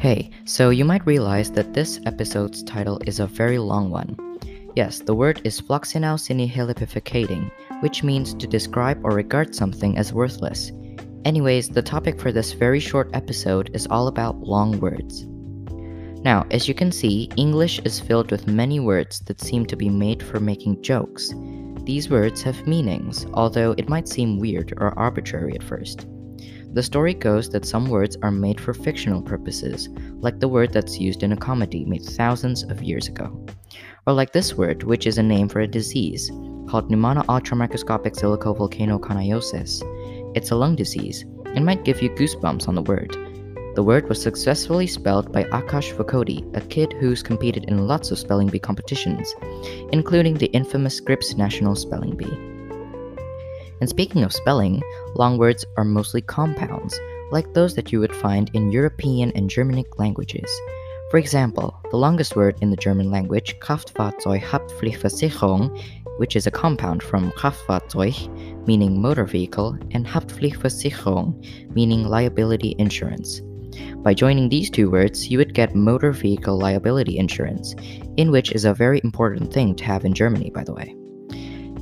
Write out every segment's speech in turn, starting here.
Hey, so you might realize that this episode's title is a very long one. Yes, the word is floccinaucinihilipilificating, which means to describe or regard something as worthless. Anyways, the topic for this very short episode is all about long words. Now, as you can see, English is filled with many words that seem to be made for making jokes. These words have meanings, although it might seem weird or arbitrary at first. The story goes that some words are made for fictional purposes, like the word that's used in a comedy made thousands of years ago. Or like this word, which is a name for a disease called pneumonoultramicroscopicsilicovolcanoconiosis. It's a lung disease and might give you goosebumps on the word. The word was successfully spelled by Akash Vukoti, a kid who's competed in lots of spelling bee competitions, including the infamous Scripps National Spelling Bee. And speaking of spelling, long words are mostly compounds, like those that you would find in European and Germanic languages. For example, the longest word in the German language, Kraftfahrzeughaftpflichtversicherung, which is a compound from Kraftfahrzeug, meaning motor vehicle, and Haftpflichtversicherung, meaning liability insurance. By joining these two words, you would get motor vehicle liability insurance, in which is a very important thing to have in Germany, by the way.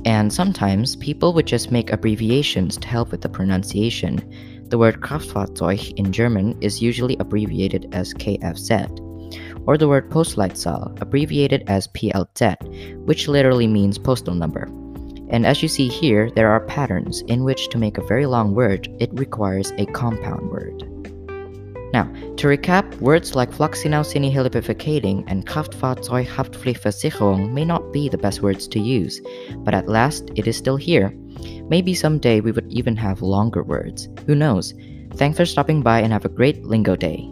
And sometimes people would just make abbreviations to help with the pronunciation. The word Kraftfahrzeug in German is usually abbreviated as KFZ, or the word Postleitzahl, abbreviated as PLZ, which literally means postal number. And as you see here, there are patterns in which to make a very long word, it requires a compound word. Now, to recap, words like Floccinaucinihilipilificating and Kraftfahrzeughaftpflichtversicherung may not be the best words to use, but at last it is still here. Maybe someday we would even have longer words. Who knows? Thanks for stopping by and have a great lingo day.